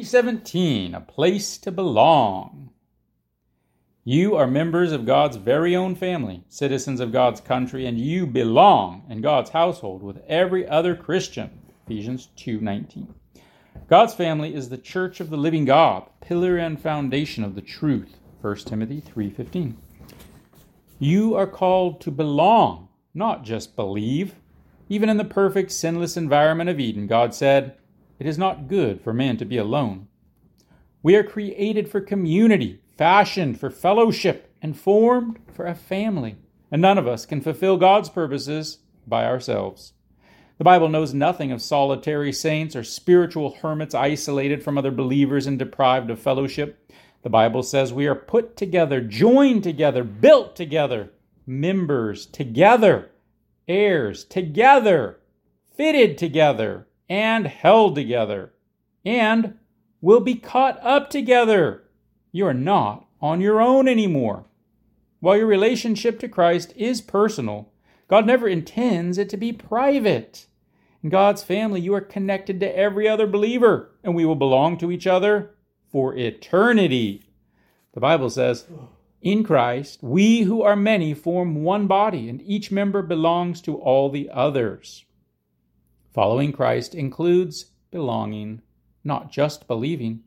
17 A Place to Belong. You are members of God's very own family, citizens of God's country, and you belong in God's household with every other Christian. Ephesians 2:19. God's family is the church of the living God, pillar and foundation of the truth. 1 Timothy 3:15. You are called to belong, not just believe. Even in the perfect sinless environment of Eden, God said, it is not good for man to be alone. We are created for community, fashioned for fellowship, and formed for a family. And none of us can fulfill God's purposes by ourselves. The Bible knows nothing of solitary saints or spiritual hermits isolated from other believers and deprived of fellowship. The Bible says we are put together, joined together, built together, members together, heirs together, fitted together, and held together, and will be caught up together. You are not on your own anymore. While your relationship to Christ is personal, God never intends it to be private. In God's family, you are connected to every other believer, and we will belong to each other for eternity. The Bible says, In Christ, we who are many form one body, and each member belongs to all the others. Following Christ includes belonging, not just believing.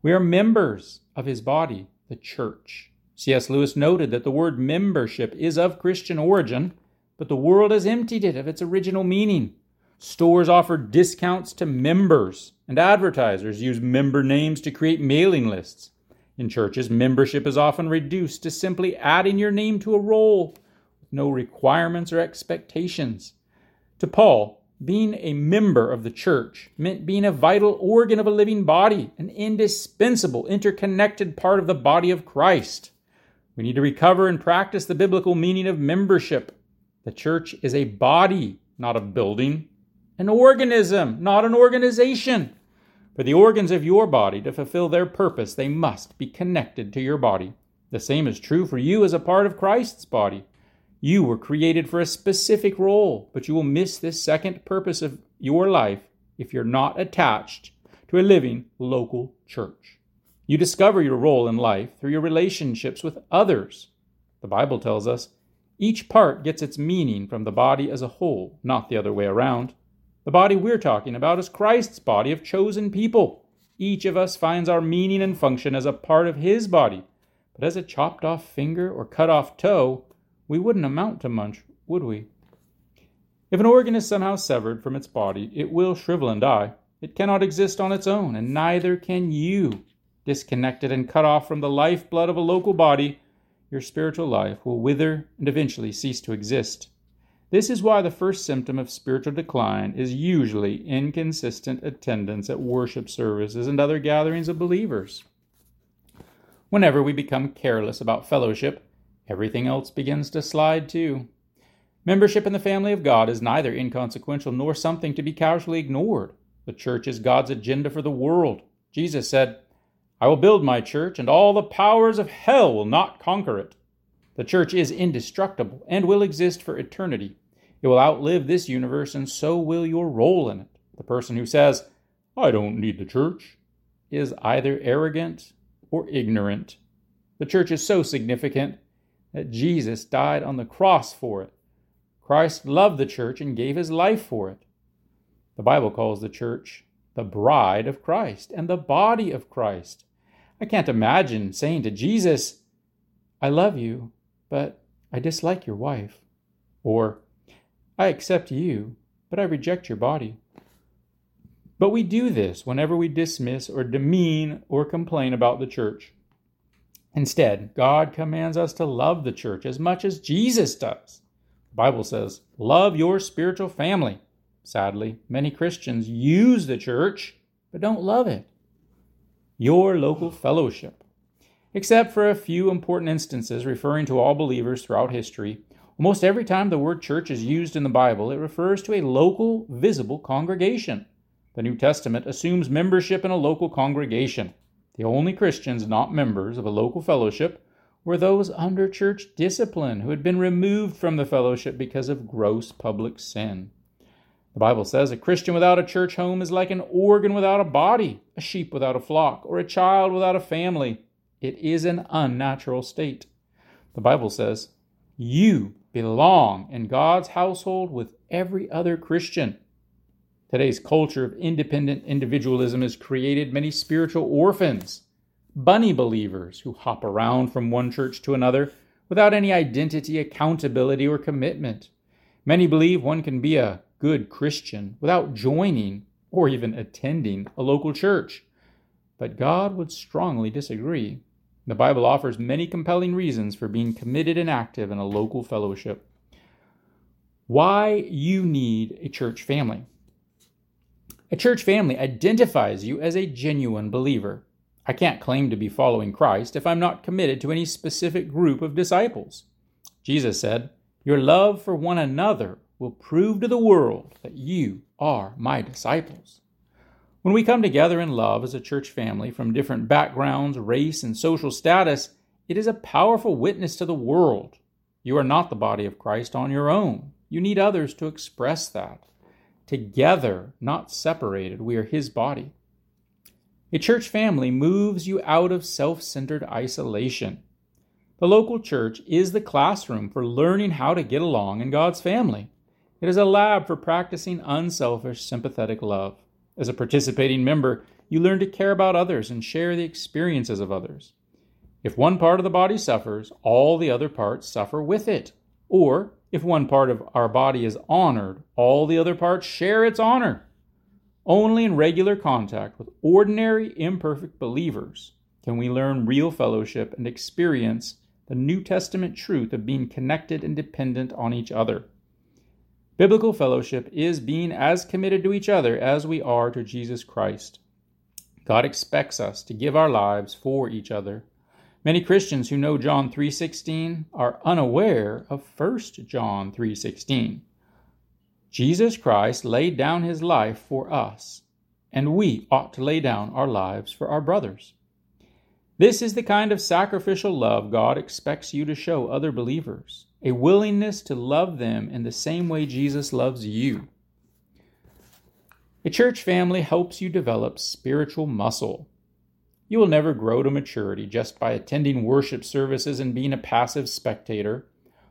We are members of his body, the church. C.S. Lewis noted that the word membership is of Christian origin, but the world has emptied it of its original meaning. Stores offer discounts to members, and advertisers use member names to create mailing lists. In churches, membership is often reduced to simply adding your name to a roll, with no requirements or expectations. To Paul, being a member of the church meant being a vital organ of a living body, an indispensable, interconnected part of the body of Christ. We need to recover and practice the biblical meaning of membership. The church is a body, not a building, an organism, not an organization. For the organs of your body to fulfill their purpose, they must be connected to your body. The same is true for you as a part of Christ's body. You were created for a specific role, but you will miss this second purpose of your life if you're not attached to a living local church. You discover your role in life through your relationships with others. The Bible tells us each part gets its meaning from the body as a whole, not the other way around. The body we're talking about is Christ's body of chosen people. Each of us finds our meaning and function as a part of his body. But as a chopped off finger or cut off toe, we wouldn't amount to much, would we? If an organ is somehow severed from its body, it will shrivel and die. It cannot exist on its own, and neither can you. Disconnected and cut off from the lifeblood of a local body, your spiritual life will wither and eventually cease to exist. This is why the first symptom of spiritual decline is usually inconsistent attendance at worship services and other gatherings of believers. Whenever we become careless about fellowship, everything else begins to slide too. Membership in the family of God is neither inconsequential nor something to be casually ignored. The church is God's agenda for the world. Jesus said, I will build my church, and all the powers of hell will not conquer it. The church is indestructible and will exist for eternity. It will outlive this universe, and so will your role in it. The person who says, I don't need the church, is either arrogant or ignorant. The church is so significant that Jesus died on the cross for it. Christ loved the church and gave his life for it. The Bible calls the church the bride of Christ and the body of Christ. I can't imagine saying to Jesus, I love you, but I dislike your wife. Or, I accept you, but I reject your body. But we do this whenever we dismiss or demean or complain about the church. Instead, God commands us to love the church as much as Jesus does. The Bible says, Love your spiritual family. Sadly, many Christians use the church but don't love it. Your local fellowship. Except for a few important instances referring to all believers throughout history, almost every time the word church is used in the Bible, it refers to a local, visible congregation. The New Testament assumes membership in a local congregation. The only Christians not members of a local fellowship were those under church discipline who had been removed from the fellowship because of gross public sin. The Bible says a Christian without a church home is like an organ without a body, a sheep without a flock, or a child without a family. It is an unnatural state. The Bible says, You belong in God's household with every other Christian. Today's culture of independent individualism has created many spiritual orphans, bunny believers who hop around from one church to another without any identity, accountability, or commitment. Many believe one can be a good Christian without joining or even attending a local church. But God would strongly disagree. The Bible offers many compelling reasons for being committed and active in a local fellowship. Why you need a church family. A church family identifies you as a genuine believer. I can't claim to be following Christ if I'm not committed to any specific group of disciples. Jesus said, Your love for one another will prove to the world that you are my disciples. When we come together in love as a church family from different backgrounds, race, and social status, it is a powerful witness to the world. You are not the body of Christ on your own. You need others to express that. Together, not separated, we are His body. A church family moves you out of self centered isolation. The local church is the classroom for learning how to get along in God's family. It is a lab for practicing unselfish, sympathetic love. As a participating member, you learn to care about others and share the experiences of others. If one part of the body suffers, all the other parts suffer with it. Or, if one part of our body is honored, all the other parts share its honor. Only in regular contact with ordinary, imperfect believers can we learn real fellowship and experience the New Testament truth of being connected and dependent on each other. Biblical fellowship is being as committed to each other as we are to Jesus Christ. God expects us to give our lives for each other. Many Christians who know John 3:16 are unaware of 1 John 3:16. Jesus Christ laid down his life for us, and we ought to lay down our lives for our brothers. This is the kind of sacrificial love God expects you to show other believers a willingness to love them in the same way Jesus loves you. A church family helps you develop spiritual muscle. You will never grow to maturity just by attending worship services and being a passive spectator.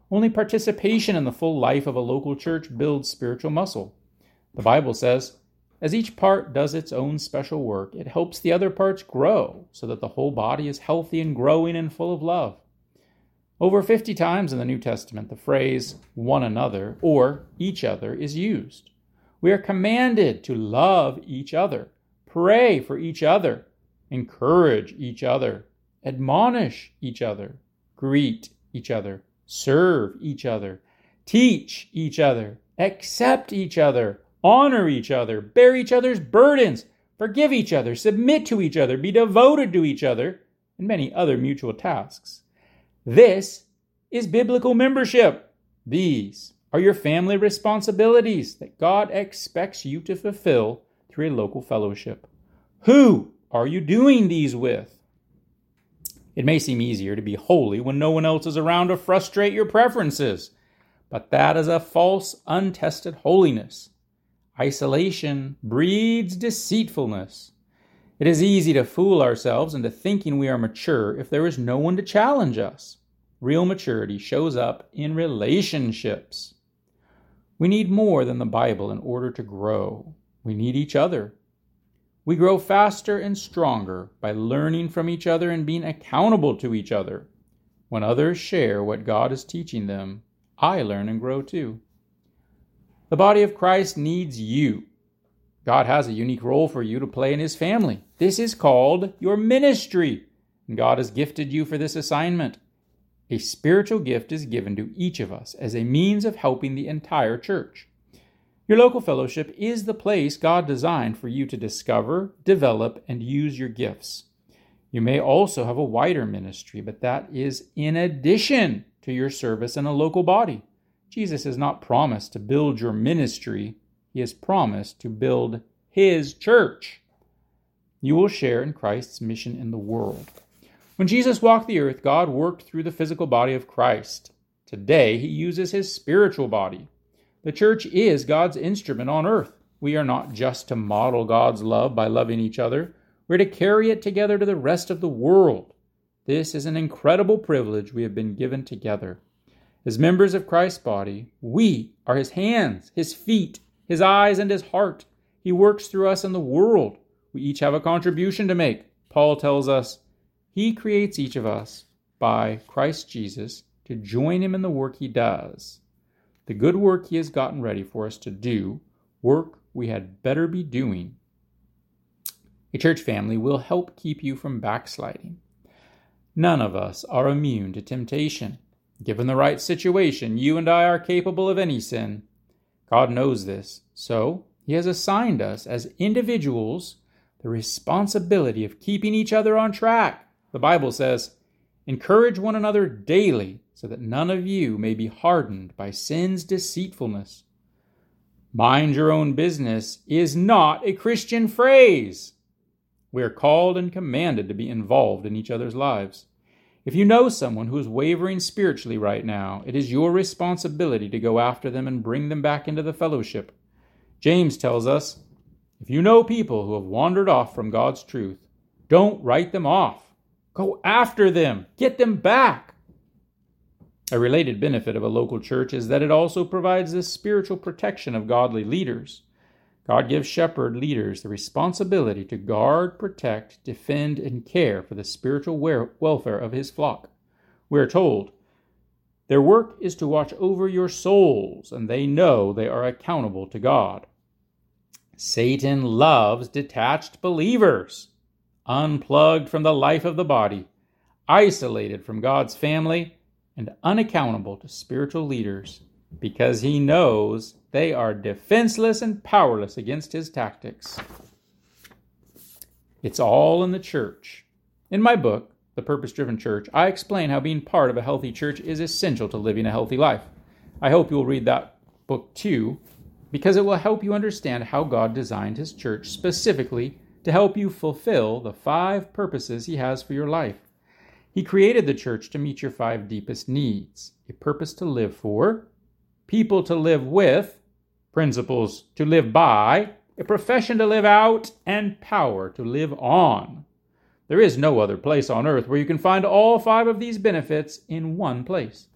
Only participation in the full life of a local church builds spiritual muscle. The Bible says, as each part does its own special work, it helps the other parts grow so that the whole body is healthy and growing and full of love. Over 50 times in the New Testament, the phrase one another or each other is used. We are commanded to love each other, pray for each other, encourage each other, admonish each other, greet each other, serve each other, teach each other, accept each other, honor each other, bear each other's burdens, forgive each other, submit to each other, be devoted to each other, and many other mutual tasks. This is biblical membership. These are your family responsibilities that God expects you to fulfill through a local fellowship. Who are you doing these with? It may seem easier to be holy when no one else is around to frustrate your preferences, but that is a false, untested holiness. Isolation breeds deceitfulness. It is easy to fool ourselves into thinking we are mature if there is no one to challenge us. Real maturity shows up in relationships. We need more than the Bible in order to grow. We need each other. We grow faster and stronger by learning from each other and being accountable to each other. When others share what God is teaching them, I learn and grow too. The body of Christ needs you. God has a unique role for you to play in His family. This is called your ministry. And God has gifted you for this assignment. A spiritual gift is given to each of us as a means of helping the entire church. Your local fellowship is the place God designed for you to discover, develop, and use your gifts. You may also have a wider ministry, but that is in addition to your service in a local body. Jesus has not promised to build your ministry, he has promised to build his church. You will share in Christ's mission in the world. When Jesus walked the earth, God worked through the physical body of Christ. Today, he uses his spiritual body. The church is God's instrument on earth. We are not just to model God's love by loving each other, we're to carry it together to the rest of the world. This is an incredible privilege we have been given together. As members of Christ's body, we are his hands, his feet, his eyes, and his heart. He works through us in the world. We each have a contribution to make. Paul tells us he creates each of us by Christ Jesus to join him in the work he does. The good work he has gotten ready for us to do, work we had better be doing. A church family will help keep you from backsliding. None of us are immune to temptation. Given the right situation, you and I are capable of any sin. God knows this, so He has assigned us as individuals the responsibility of keeping each other on track. The Bible says, Encourage one another daily, so that none of you may be hardened by sin's deceitfulness. Mind your own business is not a Christian phrase. We are called and commanded to be involved in each other's lives. If you know someone who is wavering spiritually right now, it is your responsibility to go after them and bring them back into the fellowship. James tells us if you know people who have wandered off from God's truth, don't write them off. Go after them, get them back. A related benefit of a local church is that it also provides the spiritual protection of godly leaders. God gives shepherd leaders the responsibility to guard, protect, defend, and care for the spiritual welfare of his flock. We are told, Their work is to watch over your souls, and they know they are accountable to God. Satan loves detached believers, unplugged from the life of the body, isolated from God's family, and unaccountable to spiritual leaders because he knows they are defenseless and powerless against his tactics. It's all in the church. In my book, The Purpose Driven Church, I explain how being part of a healthy church is essential to living a healthy life. I hope you'll read that book too, because it will help you understand how God designed his church specifically to help you fulfill the five purposes he has for your life. He created the church to meet your five deepest needs a purpose to live for, people to live with, principles to live by, a profession to live out, and power to live on. There is no other place on earth where you can find all five of these benefits in one place.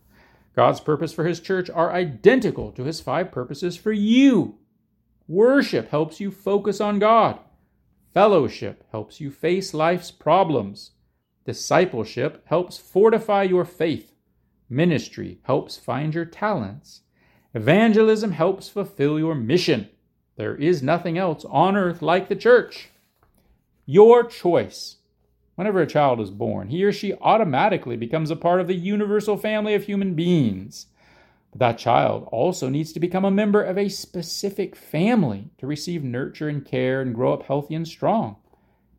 God's purpose for His church are identical to His five purposes for you. Worship helps you focus on God. Fellowship helps you face life's problems. Discipleship helps fortify your faith. Ministry helps find your talents. Evangelism helps fulfill your mission. There is nothing else on earth like the church. Your choice. Whenever a child is born, he or she automatically becomes a part of the universal family of human beings. But that child also needs to become a member of a specific family to receive nurture and care and grow up healthy and strong.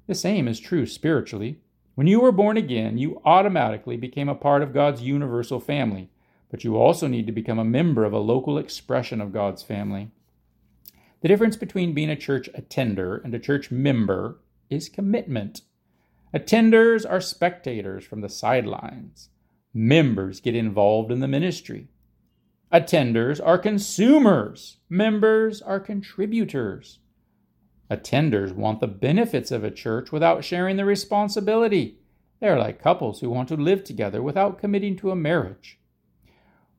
The same is true spiritually. When you were born again, you automatically became a part of God's universal family but you also need to become a member of a local expression of God's family. The difference between being a church attender and a church member is commitment. Attenders are spectators from the sidelines. Members get involved in the ministry. Attenders are consumers. Members are contributors. Attenders want the benefits of a church without sharing the responsibility. They are like couples who want to live together without committing to a marriage.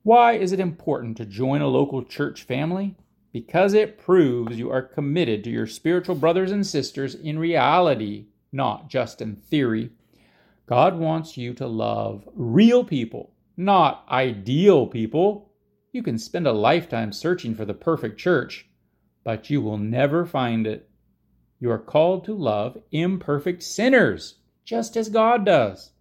Why is it important to join a local church family? Because it proves you are committed to your spiritual brothers and sisters in reality, not just in theory. God wants you to love real people, not ideal people. You can spend a lifetime searching for the perfect church, but you will never find it. You are called to love imperfect sinners, just as God does.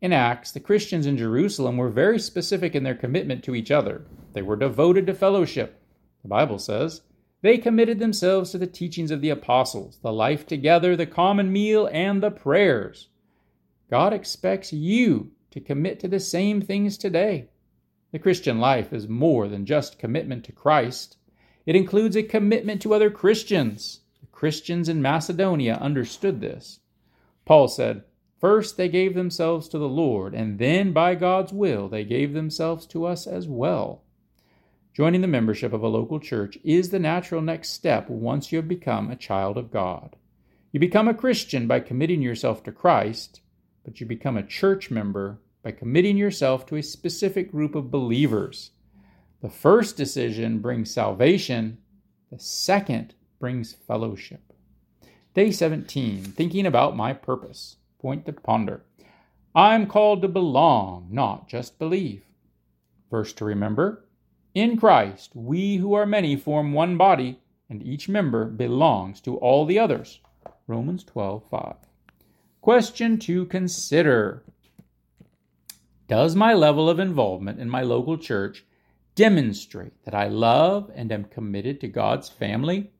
In Acts, the Christians in Jerusalem were very specific in their commitment to each other. They were devoted to fellowship. The Bible says, they committed themselves to the teachings of the apostles, the life together, the common meal, and the prayers. God expects you to commit to the same things today. The Christian life is more than just commitment to Christ, it includes a commitment to other Christians. Christians in Macedonia understood this. Paul said, First, they gave themselves to the Lord, and then, by God's will, they gave themselves to us as well. Joining the membership of a local church is the natural next step once you have become a child of God. You become a Christian by committing yourself to Christ, but you become a church member by committing yourself to a specific group of believers. The first decision brings salvation, the second brings fellowship. Day 17, thinking about my purpose. Point to ponder. I'm called to belong, not just believe. Verse to remember in Christ, we who are many form one body, and each member belongs to all the others. Romans 12:5. Question to consider. Does my level of involvement in my local church demonstrate that I love and am committed to God's family?